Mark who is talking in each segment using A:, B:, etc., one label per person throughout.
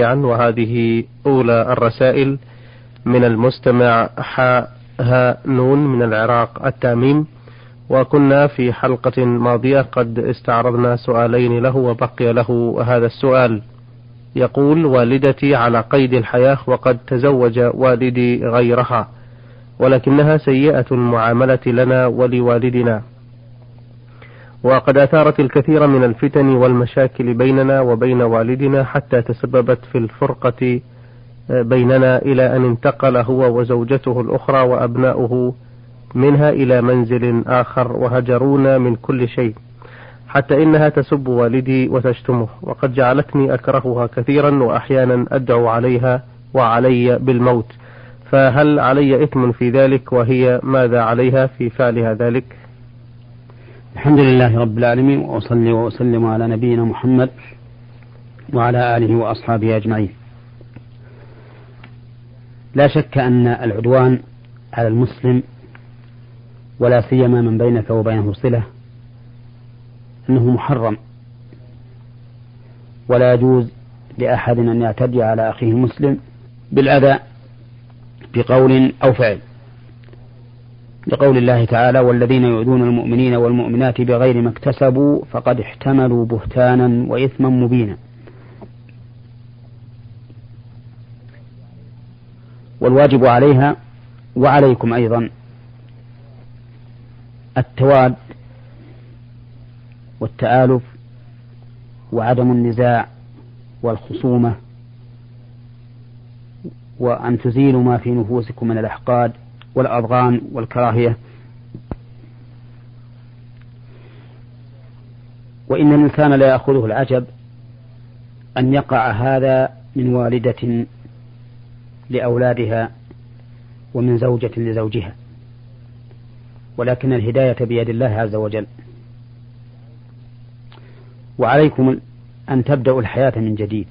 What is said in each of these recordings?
A: وهذه أولى الرسائل من المستمع ها نون من العراق التاميم وكنا في حلقة ماضية قد استعرضنا سؤالين له وبقي له هذا السؤال. يقول والدتي على قيد الحياة وقد تزوج والدي غيرها ولكنها سيئة المعاملة لنا ولوالدنا. وقد أثارت الكثير من الفتن والمشاكل بيننا وبين والدنا حتى تسببت في الفرقة بيننا إلى أن انتقل هو وزوجته الأخرى وأبناؤه منها إلى منزل آخر وهجرونا من كل شيء حتى إنها تسب والدي وتشتمه. وقد جعلتني أكرهها كثيرا وأحيانا أدعو عليها وعلي بالموت. فهل علي إثم في ذلك؟ وهي ماذا عليها في فعلها ذلك؟
B: الحمد لله رب العالمين وأصلي وأسلم على نبينا محمد وعلى آله وأصحابه أجمعين. لا شك أن العدوان على المسلم ولا سيما من بينك وبينه صلة أنه محرم. ولا يجوز لأحد أن يعتدي على أخيه المسلم بالأذى بقول أو فعل. لقول الله تعالى والذين يؤذون المؤمنين والمؤمنات بغير ما اكتسبوا فقد احتملوا بهتانا وإثما مبينا. والواجب عليها وعليكم أيضا التواد والتآلف وعدم النزاع والخصومة وأن تزيلوا ما في نفوسكم من الأحقاد. والأضغان والكراهية. وإن الإنسان لا يأخذه العجب أن يقع هذا من والدة لأولادها ومن زوجة لزوجها. ولكن الهداية بيد الله عز وجل. وعليكم أن تبدأوا الحياة من جديد.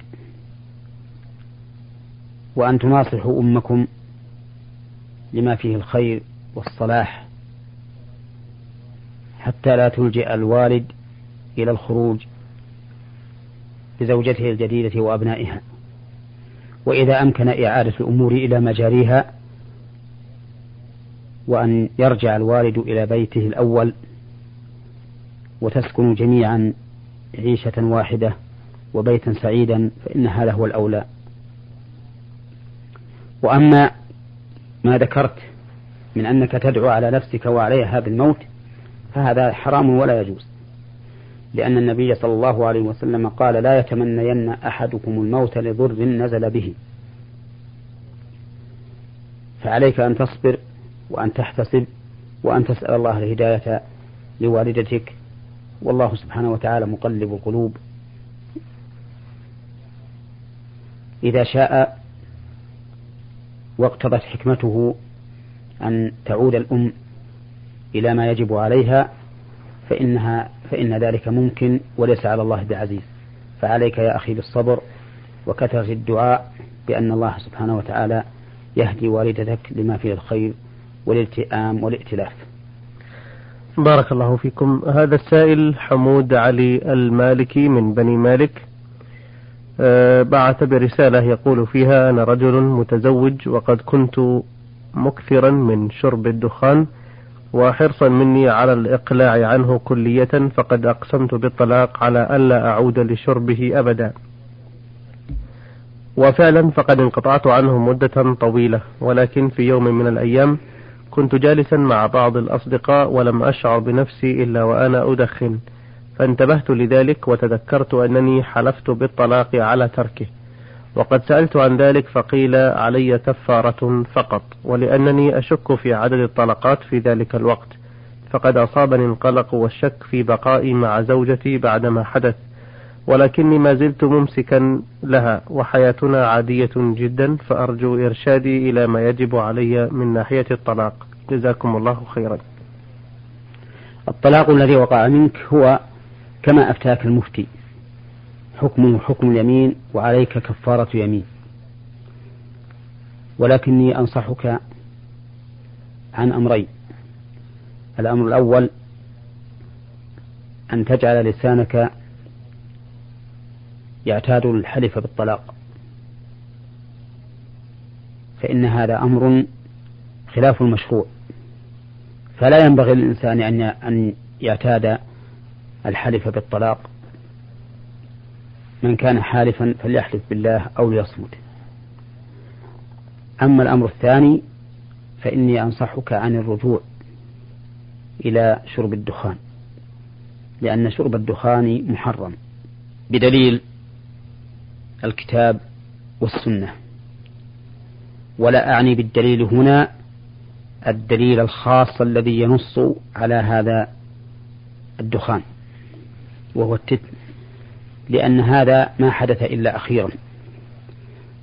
B: وأن تناصحوا أمكم لما فيه الخير والصلاح حتى لا تلجئ الوالد إلى الخروج بزوجته الجديدة وأبنائها. وإذا أمكن إعادة الأمور إلى مجاريها وأن يرجع الوالد إلى بيته الأول وتسكنوا جميعا عيشة واحدة وبيتا سعيدا فإن هذا هو الأولى. وأما ما ذكرت من أنك تدعو على نفسك وعليها هذا الموت فهذا حرام ولا يجوز. لأن النبي صلى الله عليه وسلم قال لا يتمنين أحدكم الموت لضر نزل به. فعليك أن تصبر وأن تحتسب وأن تسأل الله الهداية لوالدتك والله سبحانه وتعالى مقلب القلوب. إذا شاء واقتضت حكمته أن تعود الأم إلى ما يجب عليها فإنها فإن ذلك ممكن وليس على الله بعزيز. فعليك يا أخي بالصبر وكثرة الدعاء بأن الله سبحانه وتعالى يهدي والدتك لما فيه الخير والالتئام والائتلاف.
A: بارك الله فيكم. هذا السائل حمود علي المالكي من بني مالك. بعث برسالة يقول فيها أنا رجل متزوج وقد كنت مكثرا من شرب الدخان وحرصا مني على الإقلاع عنه كلية فقد أقسمت بالطلاق على ألا أعود لشربه أبدا. وفعلا فقد انقطعت عنه مدة طويلة ولكن في يوم من الأيام كنت جالسا مع بعض الأصدقاء ولم أشعر بنفسي إلا وأنا أدخن. فانتبهت لذلك وتذكرت أنني حلفت بالطلاق على تركه. وقد سألت عن ذلك فقيل علي كفارة فقط ولأنني أشك في عدد الطلقات في ذلك الوقت. فقد أصابني القلق والشك في بقائي مع زوجتي بعدما حدث ولكني ما زلت ممسكا لها وحياتنا عادية جدا فأرجو إرشادي إلى ما يجب علي من ناحية الطلاق. جزاكم الله خيرا.
B: الطلاق الذي وقع منك هو كما أفتاك المفتي. حكمه حكم اليمين وعليك كفارة يمين. ولكني أنصحك عن أمرين. الأمر الأول أن تجعل لسانك يعتاد الحلف بالطلاق. فإن هذا أمر خلاف المشروع. فلا ينبغي للإنسان أن يعتاد الحلف بالطلاق. من كان حالفا فليحلف بالله أو ليصمت. أما الأمر الثاني فإني أنصحك عن الرجوع إلى شرب الدخان لأن شرب الدخان محرم بدليل الكتاب والسنة. ولا أعني بالدليل هنا الدليل الخاص الذي ينص على هذا الدخان. وهو التتم لأن هذا ما حدث إلا أخيرا.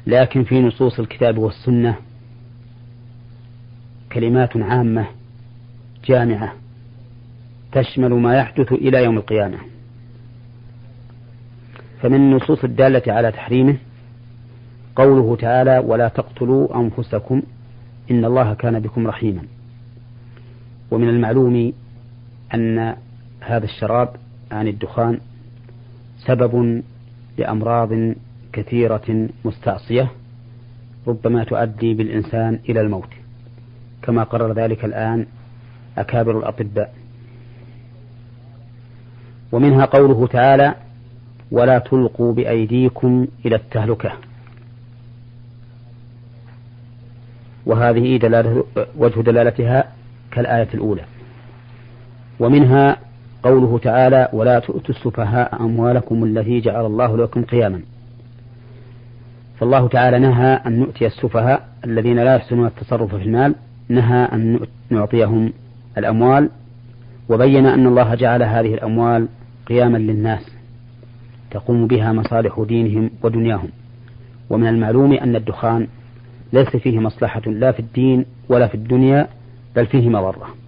B: لكن في نصوص الكتاب والسنة كلمات عامة جامعة تشمل ما يحدث إلى يوم القيامة. فمن النصوص الدالة على تحريمه قوله تعالى ولا تقتلوا أنفسكم إن الله كان بكم رحيما ومن المعلوم أن هذا الشراب عن الدخان سبب لأمراض كثيرة مستعصية ربما تؤدي بالإنسان إلى الموت. كما قرر ذلك الآن أكابر الأطباء. ومنها قوله تعالى ولا تلقوا بأيديكم إلى التهلكة. وهذه دلالة وجه دلالتها كالآية الأولى. ومنها قوله تعالى ولا تؤتوا السفهاء أموالكم التي جعل الله لكم قياما. فالله تعالى نهى أن نؤتي السفهاء الذين لا يحسنون التصرف في المال نهى أن نعطيهم الأموال وبين أن الله جعل هذه الأموال قياما للناس تقوم بها مصالح دينهم ودنياهم. ومن المعلوم أن الدخان ليس فيه مصلحة لا في الدين ولا في الدنيا بل فيه مضرة.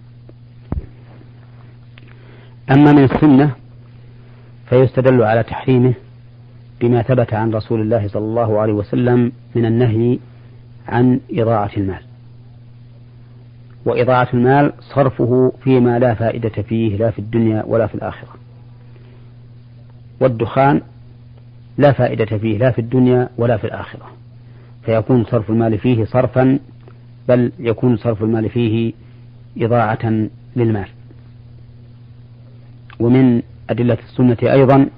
B: أما من السنة فيستدل على تحريمه بما ثبت عن رسول الله صلى الله عليه وسلم من النهي عن إضاعة المال. وإضاعة المال صرفه فيما لا فائدة فيه لا في الدنيا ولا في الآخرة. والدخان لا فائدة فيه لا في الدنيا ولا في الآخرة. فيكون صرف المال فيه صرفا بل يكون صرف المال فيه إضاعة للمال. ومن أدلة السنة أيضا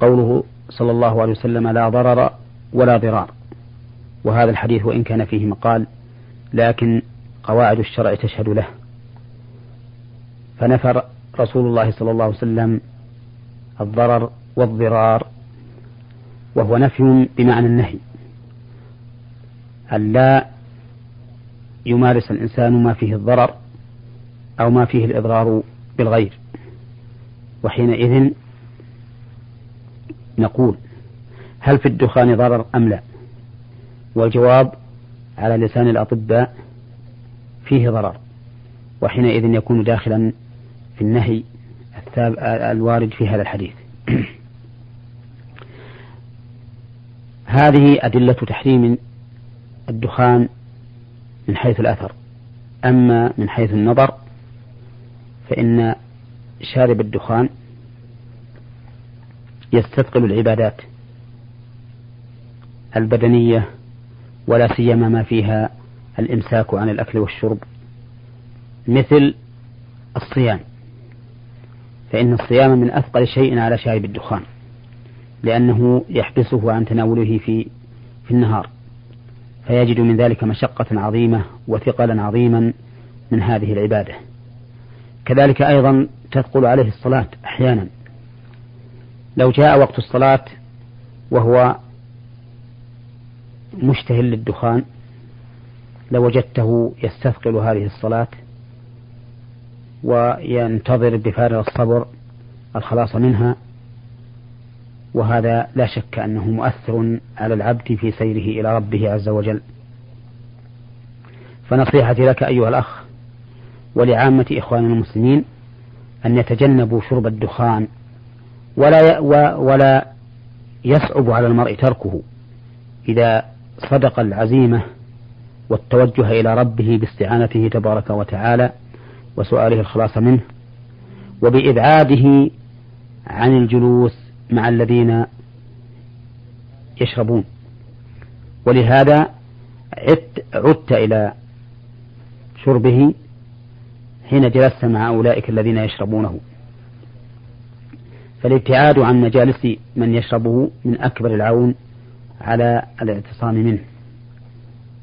B: قوله صلى الله عليه وسلم لا ضرر ولا ضرار. وهذا الحديث وإن كان فيه مقال لكن قواعد الشرع تشهد له. فنفر رسول الله صلى الله عليه وسلم الضرر والضرار وهو نفي بمعنى النهي. أن لا يمارس الإنسان ما فيه الضرر أو ما فيه الإضرار بالغير. وحينئذ نقول هل في الدخان ضرر أم لا؟ والجواب على لسان الأطباء فيه ضرر وحينئذ يكون داخلا في النهي الوارد في هذا الحديث. هذه أدلة تحريم الدخان من حيث الأثر أما من حيث النظر فإن شارب الدخان يستثقل العبادات البدنية ولا سيما ما فيها الإمساك عن الأكل والشرب مثل الصيام. فإن الصيام من أثقل شيء على شارب الدخان لأنه يحبسه عن تناوله في في النهار. فيجد من ذلك مشقة عظيمة وثقلا عظيما من هذه العبادة. كذلك أيضا تثقل عليه الصلاة أحيانا. لو جاء وقت الصلاة وهو مشتهل للدخان لوجدته يستثقل هذه الصلاة وينتظر بفارغ الصبر الخلاص منها وهذا لا شك أنه مؤثر على العبد في سيره إلى ربه عز وجل. فنصيحتي لك أيها الأخ ولعامة إخواننا المسلمين أن يتجنبوا شرب الدخان ولا ولا يصعب على المرء تركه إذا صدق العزيمة والتوجه إلى ربه باستعانته تبارك وتعالى وسؤاله الخلاص منه وبإبعاده عن الجلوس مع الذين يشربون. ولهذا عدت, عدت إلى شربه حين جلست مع أولئك الذين يشربونه. فالابتعاد عن مجالس من يشربه من أكبر العون على الاعتصام منه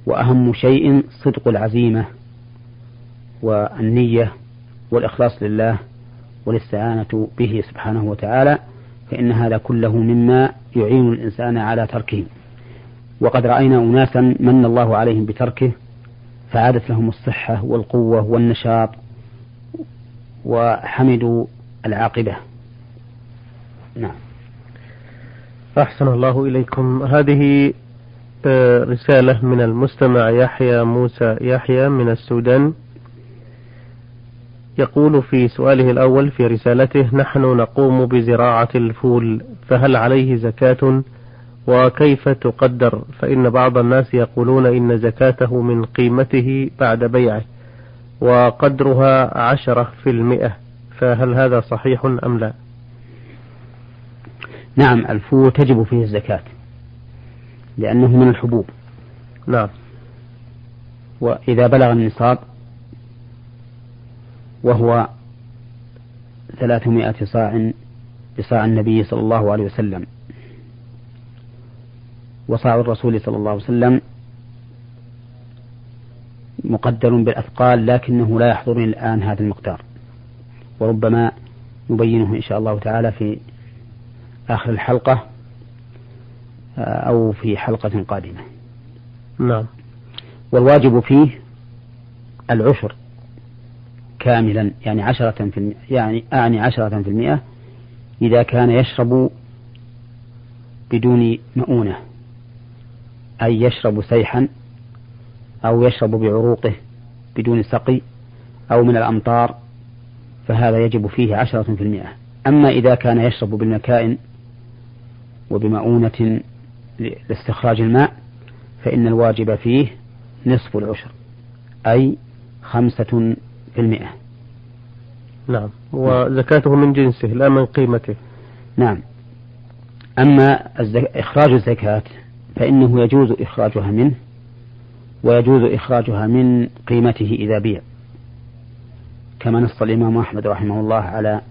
B: وأهم شيء صدق العزيمة والنية والإخلاص لله والاستعانة به سبحانه وتعالى فإن هذا كله مما يعين الإنسان على تركه. وقد رأينا أناسا من الله عليهم بتركه فعادت لهم الصحة والقوة والنشاط وحمدوا العاقبة. نعم.
A: أحسن الله إليكم. هذه آه، رسالة من المستمع يحيى موسى يحيى من السودان. يقول في سؤاله الأول في رسالته نحن نقوم بزراعة الفول فهل عليه زكاة؟ وكيف تقدر؟ فإن بعض الناس يقولون إن زكاته من قيمته بعد بيعه. وقدرها عشرة في المئة فهل هذا صحيح أم لا؟
B: نعم الفول تجب فيه الزكاة لأنه من الحبوب.
A: نعم.
B: وإذا بلغ النصاب وهو ثلاثمائة صاع بصاع النبي صلى الله عليه وسلم وصاع الرسول صلى الله عليه وسلم مقدر بالأثقال لكنه لا يحضرني الآن هذا المقدار. وربما نبينه إن شاء الله تعالى في آخر الحلقة آه، أو في حلقة قادمة.
A: نعم.
B: والواجب فيه العشر كاملا يعني عشرة في المئة يعني أعني عشرة في المئة إذا كان يشرب بدون مؤونة أي يشرب سيحا أو يشرب بعروقه بدون سقي أو من الأمطار فهذا يجب فيه عشرة في المئة. أما إذا كان يشرب بالمكائن وبمؤونة لاستخراج الماء فإن الواجب فيه نصف العشر أي خمسة في المئة.
A: نعم. وزكاته من جنسه لا من قيمته.
B: نعم. أما إخراج الزكاة فإنه يجوز إخراجها منه ويجوز إخراجها من قيمته إذا بيع. كما نص الإمام أحمد رحمه الله على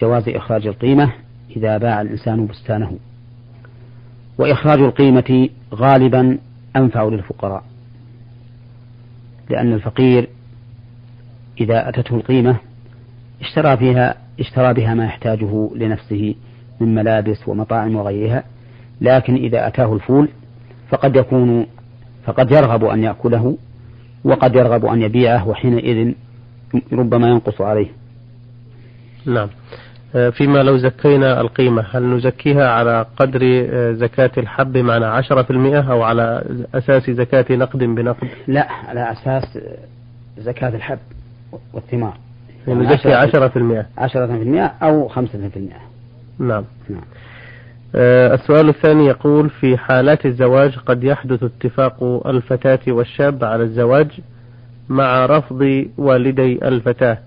B: جواز إخراج القيمة إذا باع الإنسان بستانه. وإخراج القيمة غالبا أنفع للفقراء لأن الفقير إذا أتته القيمة اشترى فيها اشترى بها ما يحتاجه لنفسه من ملابس ومطاعم وغيرها لكن إذا أتاه الفول فقد يكون فقد يرغب أن يأكله وقد يرغب أن يبيعه وحينئذ ربما ينقص عليه.
A: نعم. آه، فيما لو زكينا القيمة هل نزكيها على قدر آه، زكاة الحب معنى عشرة في المئة أو على أساس زكاة نقد بنقد؟
B: لا على أساس زكاة الحب والثمار.
A: يعني نزكي عشرة في المئة.
B: عشرة في المئة أو خمسة في المئة.
A: نعم. نعم. السؤال الثاني يقول في حالات الزواج قد يحدث اتفاق الفتاة والشاب على الزواج مع رفض والدي الفتاة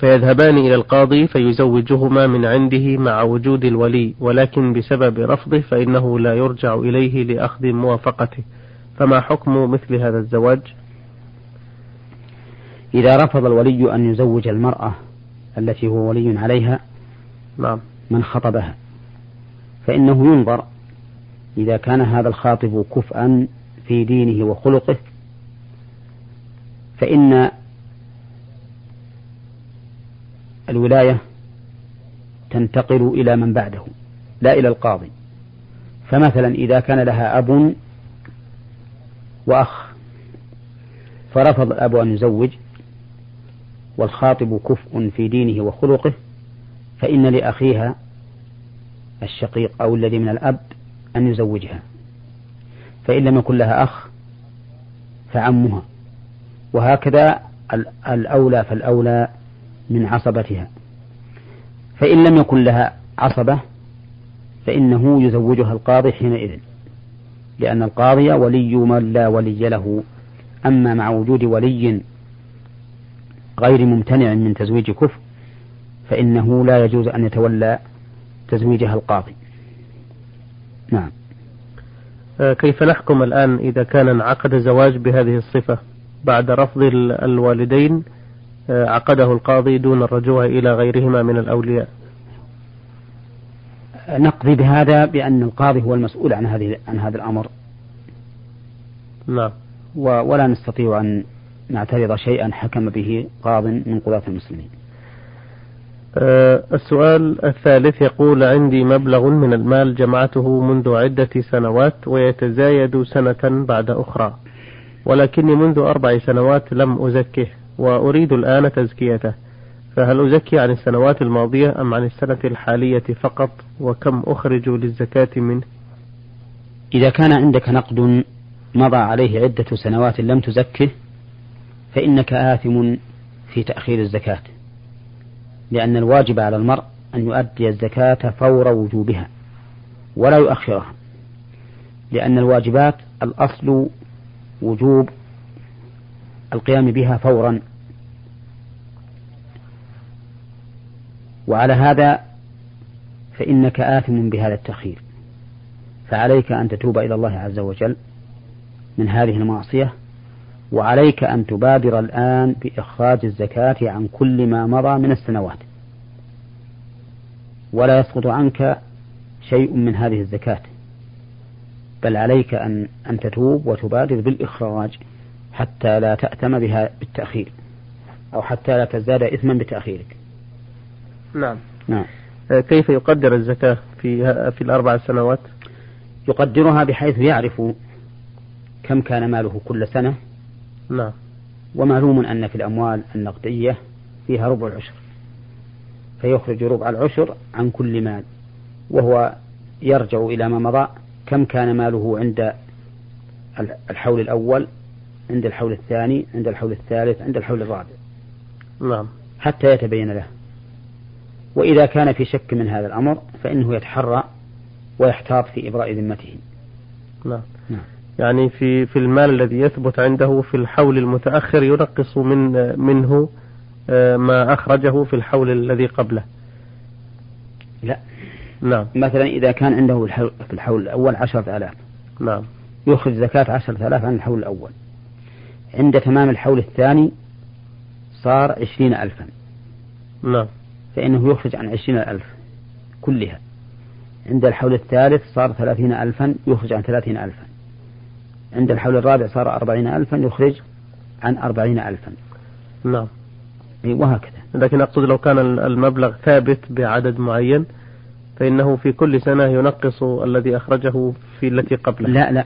A: فيذهبان إلى القاضي فيزوجهما من عنده مع وجود الولي ولكن بسبب رفضه فإنه لا يرجع إليه لأخذ موافقته. فما حكم مثل هذا الزواج؟
B: إذا رفض الولي أن يزوج المرأة التي هو ولي عليها
A: نعم.
B: من خطبها؟ فإنه ينظر إذا كان هذا الخاطب كفءا في دينه وخلقه فإن الولاية تنتقل إلى من بعده لا إلى القاضي. فمثلا إذا كان لها أب وأخ فرفض الأب أن يزوج والخاطب كفء في دينه وخلقه فإن لأخيها الشقيق أو الذي من الأب أن يزوجها. فإن لم يكن لها أخ فعمها. وهكذا الأولى فالأولى من عصبتها. فإن لم يكن لها عصبة فإنه يزوجها القاضي حينئذ. لأن القاضي ولي من لا ولي له. أما مع وجود ولي غير ممتنع من تزويج كفر فإنه لا يجوز أن يتولى تزويجها القاضي. نعم.
A: آه، كيف نحكم الآن إذا كان انعقد زواج بهذه الصفة بعد رفض الوالدين آه، عقده القاضي دون الرجوع إلى غيرهما من الأولياء؟
B: نقضي بهذا بأن القاضي هو المسؤول عن هذه عن هذا الأمر.
A: نعم.
B: ولا نستطيع أن نعترض شيئا حكم به قاض من قضاة المسلمين.
A: السؤال الثالث يقول عندي مبلغ من المال جمعته منذ عدة سنوات ويتزايد سنة بعد أخرى ولكني منذ أربع سنوات لم أزكه وأريد الآن تزكيته فهل أزكي عن السنوات الماضية أم عن السنة الحالية فقط؟ وكم أخرج للزكاة منه؟
B: إذا كان عندك نقد مضى عليه عدة سنوات لم تزكه فإنك آثم في تأخير الزكاة. لأن الواجب على المرء أن يؤدي الزكاة فور وجوبها ولا يؤخرها لأن الواجبات الأصل وجوب القيام بها فورا. وعلى هذا فإنك آثم بهذا التأخير فعليك أن تتوب إلى الله عز وجل من هذه المعصية وعليك أن تبادر الآن بإخراج الزكاة عن كل ما مضى من السنوات. ولا يسقط عنك شيء من هذه الزكاة. بل عليك أن أن تتوب وتبادر بالإخراج حتى لا تأتم بها بالتأخير أو حتى لا تزداد إثما بتأخيرك.
A: نعم. نعم. آه، كيف يقدر الزكاة في في الأربع سنوات؟
B: يقدرها بحيث يعرف كم كان ماله كل سنة
A: نعم.
B: ومعلوم أن في الأموال النقدية فيها ربع العشر فيخرج ربع العشر عن كل مال وهو يرجع إلى ما مضى كم كان ماله عند الحول الأول عند الحول الثاني عند الحول الثالث عند الحول الرابع.
A: نعم.
B: حتى يتبين له. وإذا كان في شك من هذا الأمر فإنه يتحرى ويحتاط في إبراء ذمته.
A: نعم. يعني في في المال الذي يثبت عنده في الحول المتأخر ينقص من منه آه، ما أخرجه في الحول الذي قبله.
B: لا.
A: نعم.
B: مثلا إذا كان عنده في الحول الأول عشرة آلاف.
A: نعم.
B: يخرج زكاة عشرة آلاف عن الحول الأول. عند تمام الحول الثاني صار عشرين ألفا.
A: نعم.
B: فإنه يخرج عن عشرين ألف كلها. عند الحول الثالث صار ثلاثين ألفا يخرج عن ثلاثين ألفا. عند الحول الرابع صار أربعين ألفا يخرج عن أربعين ألفا.
A: نعم.
B: وهكذا.
A: لكن أقصد لو كان المبلغ ثابت بعدد معين فإنه في كل سنة ينقص الذي أخرجه في التي قبله.
B: لا لا.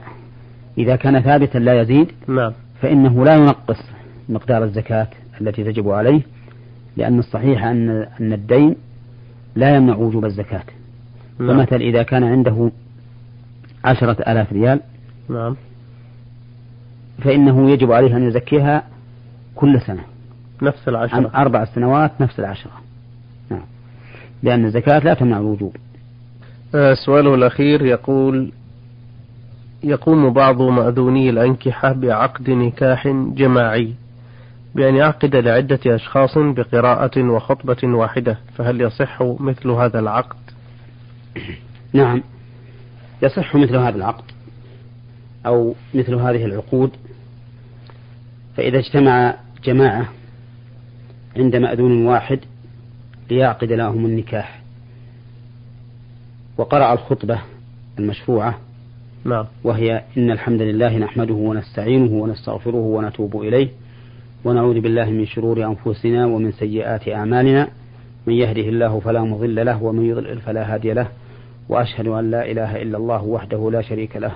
B: إذا كان ثابتا لا يزيد.
A: نعم.
B: فإنه لا ينقص مقدار الزكاة التي تجب عليه لأن الصحيح أن أن الدين لا يمنع وجوب الزكاة. نعم. فمثل إذا كان عنده عشرة آلاف ريال
A: نعم.
B: فإنه يجب عليه أن يزكيها كل سنة.
A: نفس العشرة.
B: عن أربع سنوات نفس العشرة. نعم. لأن الزكاة لا تمنع الوجوب.
A: آه، سؤاله الأخير يقول يقوم بعض مأذوني الأنكحة بعقد نكاح جماعي بأن يعقد لعدة أشخاص بقراءة وخطبة واحدة فهل يصح مثل هذا العقد؟
B: نعم. يصح مثل هذا العقد أو مثل هذه العقود فإذا اجتمع جماعة عند مأذون واحد ليعقد لهم النكاح. وقرأ الخطبة المشروعة.
A: نعم.
B: وهي إن الحمد لله نحمده ونستعينه ونستغفره ونتوب إليه. ونعوذ بالله من شرور أنفسنا ومن سيئات أعمالنا. من يهده الله فلا مضل له ومن يضلل فلا هادي له. وأشهد أن لا إله إلا الله وحده لا شريك له.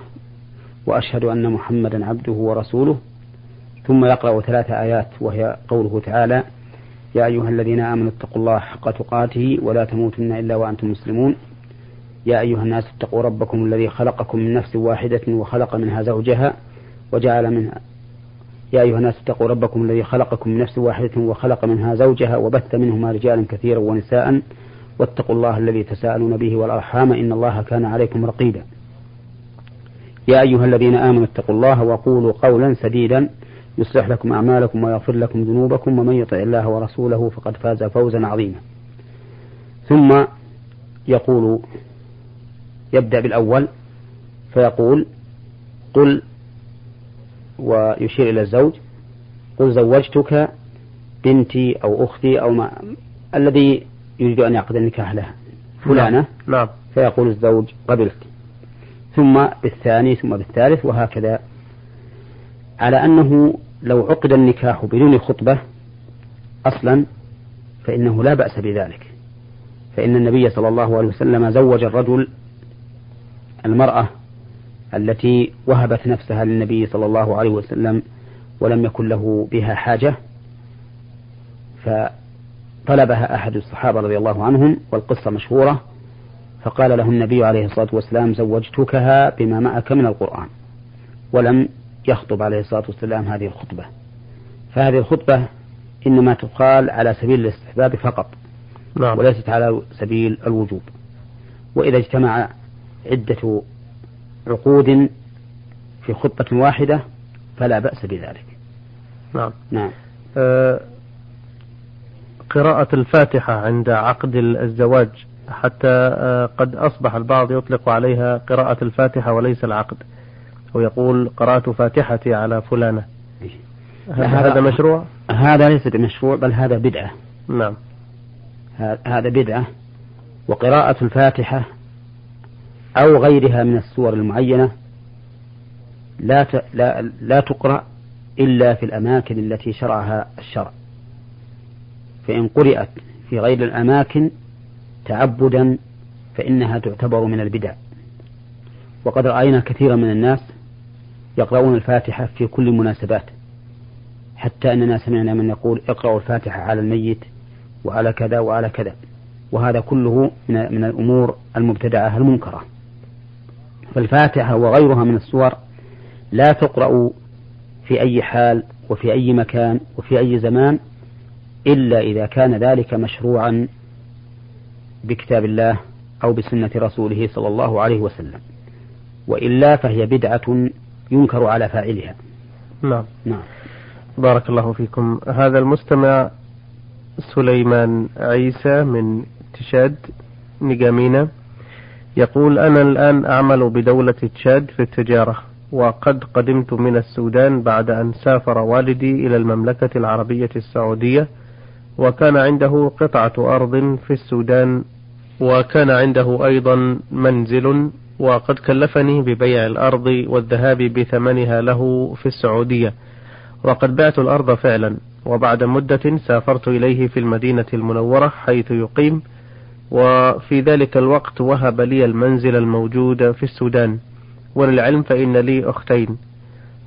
B: وأشهد أن محمدا عبده ورسوله. ثم يقرأ ثلاث آيات وهي قوله تعالى يا أيها الذين آمنوا اتقوا الله حق تقاته ولا تموتن إلا وأنتم مسلمون. يا أيها الناس اتقوا ربكم الذي خلقكم من نفس واحدة وخلق منها زوجها وجعل منها يا أيها الناس اتقوا ربكم الذي خلقكم من نفس واحدة وخلق منها زوجها وبث منهما رجالا كثيرا ونساء واتقوا الله الذي تساءلون به والأرحام إن الله كان عليكم رقيبا. يا أيها الذين آمنوا اتقوا الله وقولوا قولا سديدا يصلح لكم أعمالكم ويغفر لكم ذنوبكم ومن يطع الله ورسوله فقد فاز فوزا عظيما. ثم يقول يبدأ بالأول فيقول قل ويشير إلى الزوج قل زوجتك بنتي أو أختي أو ما الذي يريد أن يعقد النكاح لها فلانة.
A: نعم, نعم.
B: فيقول الزوج قبلت ثم بالثاني ثم بالثالث وهكذا. على أنه لو عقد النكاح بدون خطبة أصلا فإنه لا بأس بذلك. فإن النبي صلى الله عليه وسلم زوج الرجل المرأة التي وهبت نفسها للنبي صلى الله عليه وسلم ولم يكن له بها حاجة فطلبها أحد الصحابة رضي الله عنهم والقصة مشهورة فقال له النبي عليه الصلاة والسلام زوجتكها بما معك من القرآن ولم يخطب عليه الصلاة والسلام هذه الخطبة. فهذه الخطبة إنما تقال على سبيل الاستحباب فقط نعم. وليست على سبيل الوجوب. وإذا اجتمع عدة عقود في خطبة واحدة فلا بأس بذلك.
A: نعم. نعم. آه قراءة الفاتحة عند عقد الزواج حتى آه قد أصبح البعض يطلق عليها قراءة الفاتحة وليس العقد. ويقول قرأت فاتحتي على فلانة. هذا مشروع؟
B: هذا ليس بمشروع بل هذا بدعة.
A: نعم.
B: هذا بدعة. وقراءة الفاتحة أو غيرها من السور المعينة لا لا لا تقرأ إلا في الأماكن التي شرعها الشرع. فإن قرأت في غير الأماكن تعبدا فإنها تعتبر من البدع. وقد رأينا كثيرا من الناس يقرؤون الفاتحة في كل المناسبات. حتى أننا سمعنا من يقول اقرأوا الفاتحة على الميت وعلى كذا وعلى كذا. وهذا كله من, من الأمور المبتدعة المنكرة. فالفاتحة وغيرها من السور لا تقرأ في أي حال وفي أي مكان وفي أي زمان إلا إذا كان ذلك مشروعا بكتاب الله أو بسنة رسوله صلى الله عليه وسلم. وإلا فهي بدعة ينكر على فاعلها.
A: نعم. نعم. بارك الله فيكم. هذا المستمع سليمان عيسى من تشاد نجامينا يقول أنا الآن أعمل بدولة تشاد في التجارة وقد قدمت من السودان بعد أن سافر والدي إلى المملكة العربية السعودية وكان عنده قطعة أرض في السودان وكان عنده أيضا منزل وقد كلفني ببيع الأرض والذهاب بثمنها له في السعودية. وقد بعت الأرض فعلا وبعد مدة سافرت إليه في المدينة المنورة حيث يقيم وفي ذلك الوقت وهب لي المنزل الموجود في السودان. وللعلم فإن لي أختين.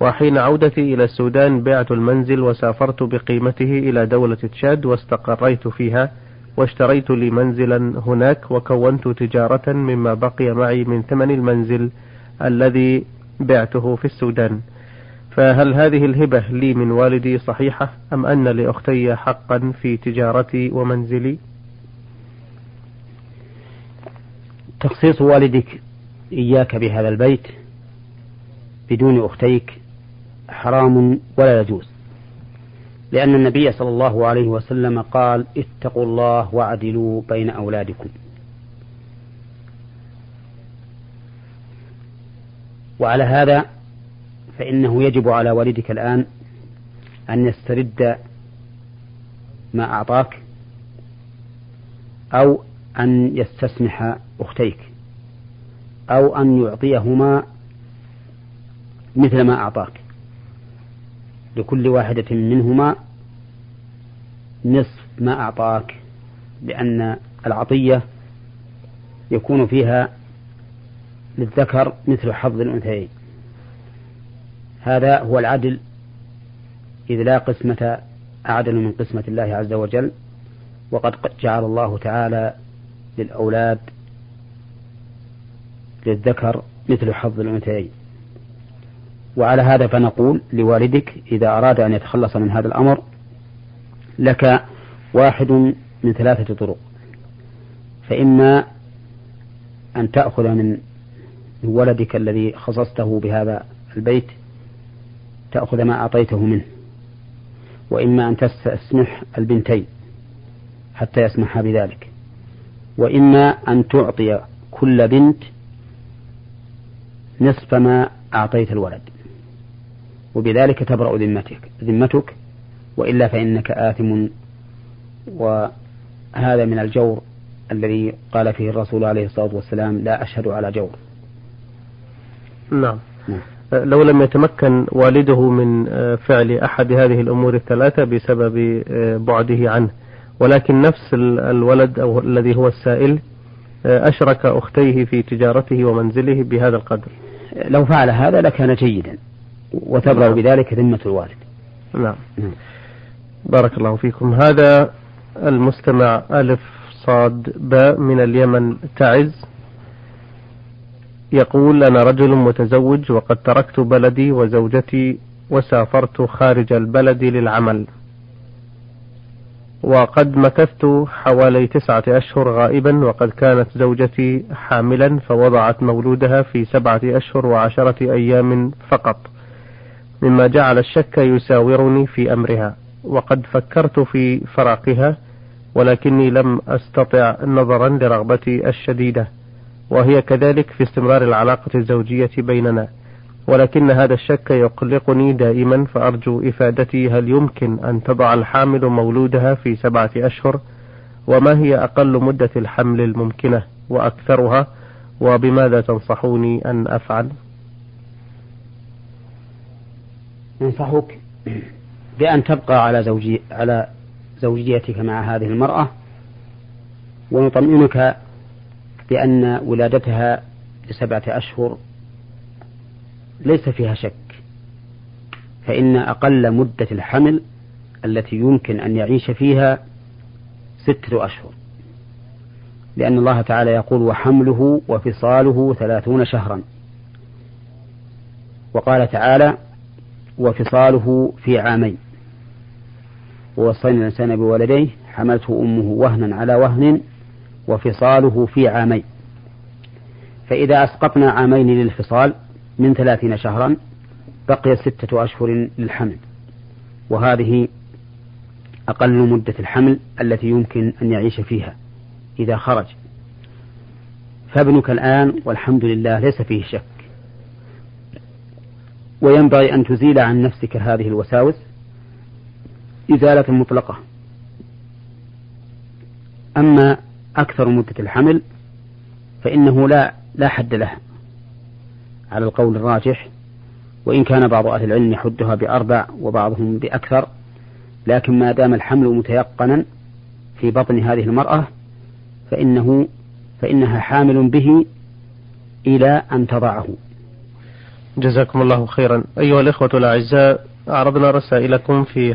A: وحين عودتي إلى السودان بعت المنزل وسافرت بقيمته إلى دولة تشاد واستقريت فيها. واشتريت لي منزلا هناك وكونت تجارة مما بقي معي من ثمن المنزل الذي بعته في السودان. فهل هذه الهبة لي من والدي صحيحة أم أن لأختي حقا في تجارتي ومنزلي؟
B: تخصيص والدك إياك بهذا البيت بدون أختيك حرام ولا يجوز. لأن النبي صلى الله عليه وسلم قال اتقوا الله واعدلوا بين أولادكم. وعلى هذا فإنه يجب على والدك الآن أن يسترد ما أعطاك أو أن يستسمح أختيك أو أن يعطيهما مثل ما أعطاك. لكل واحدة منهما نصف ما أعطاك لأن العطية يكون فيها للذكر مثل حظ الأنثيين. هذا هو العدل إذ لا قسمة أعدل من قسمة الله عز وجل وقد جعل الله تعالى للأولاد للذكر مثل حظ الأنثيين. وعلى هذا فنقول لوالدك إذا أراد أن يتخلص من هذا الأمر لك واحد من ثلاثة طرق. فإما أن تأخذ من ولدك الذي خصصته بهذا البيت تأخذ ما أعطيته منه وإما أن تستسمح البنتين حتى يسمحا بذلك وإما أن تعطي كل بنت نصف ما أعطيت الولد. وبذلك تبرأ ذمتك ذمتك وإلا فإنك آثم. وهذا من الجور الذي قال فيه الرسول عليه الصلاة والسلام لا أشهد على جور.
A: نعم, نعم. لو لم يتمكن والده من فعل أحد هذه الأمور الثلاثة بسبب بعده عنه. ولكن نفس الولد أو الذي هو السائل أشرك أختيه في تجارته ومنزله بهذا القدر.
B: لو فعل هذا لكان جيدا. وتبرأ. بذلك ذمة الوالد
A: نعم. نعم بارك الله فيكم هذا المستمع ألف صاد باء من اليمن تعز يقول أنا رجل متزوج وقد تركت بلدي وزوجتي وسافرت خارج البلد للعمل وقد مكثت حوالي تسعة أشهر غائبا وقد كانت زوجتي حاملا فوضعت مولودها في سبعة أشهر وعشرة أيام فقط مما جعل الشك يساورني في أمرها وقد فكرت في فراقها ولكني لم أستطع نظرا لرغبتي الشديدة وهي كذلك في استمرار العلاقة الزوجية بيننا ولكن هذا الشك يقلقني دائما فأرجو إفادتي هل يمكن أن تضع الحامل مولودها في سبعة أشهر؟ وما هي أقل مدة الحمل الممكنة وأكثرها؟ وبماذا تنصحوني أن أفعل؟
B: ننصحك بأن تبقى على زوجي على زوجيتك مع هذه المرأة ونطمئنك بأن ولادتها لسبعة أشهر ليس فيها شك فإن أقل مدة الحمل التي يمكن أن يعيش فيها ستة أشهر. لأن الله تعالى يقول وحمله وفصاله ثلاثون شهرا وقال تعالى وفصاله في عامين. ووصينا الإنسان بولديه حملته أمه وهنا على وهن وفصاله في عامين. فإذا أسقطنا عامين للفصال من ثلاثين شهرا بقي ستة أشهر للحمل. وهذه أقل مدة الحمل التي يمكن أن يعيش فيها إذا خرج. فابنك الآن والحمد لله ليس فيه شك. وينبغي أن تزيل عن نفسك هذه الوساوس إزالة مطلقة. أما أكثر مدة الحمل فإنه لا لا حد له. على القول الراجح وإن كان بعض أهل العلم يحدها بأربع وبعضهم بأكثر لكن ما دام الحمل متيقنا في بطن هذه المرأة فإنه فإنها حامل به إلى أن تضعه.
A: جزاكم الله خيرا. أيها الإخوة الأعزاء أعرضنا رسائلكم في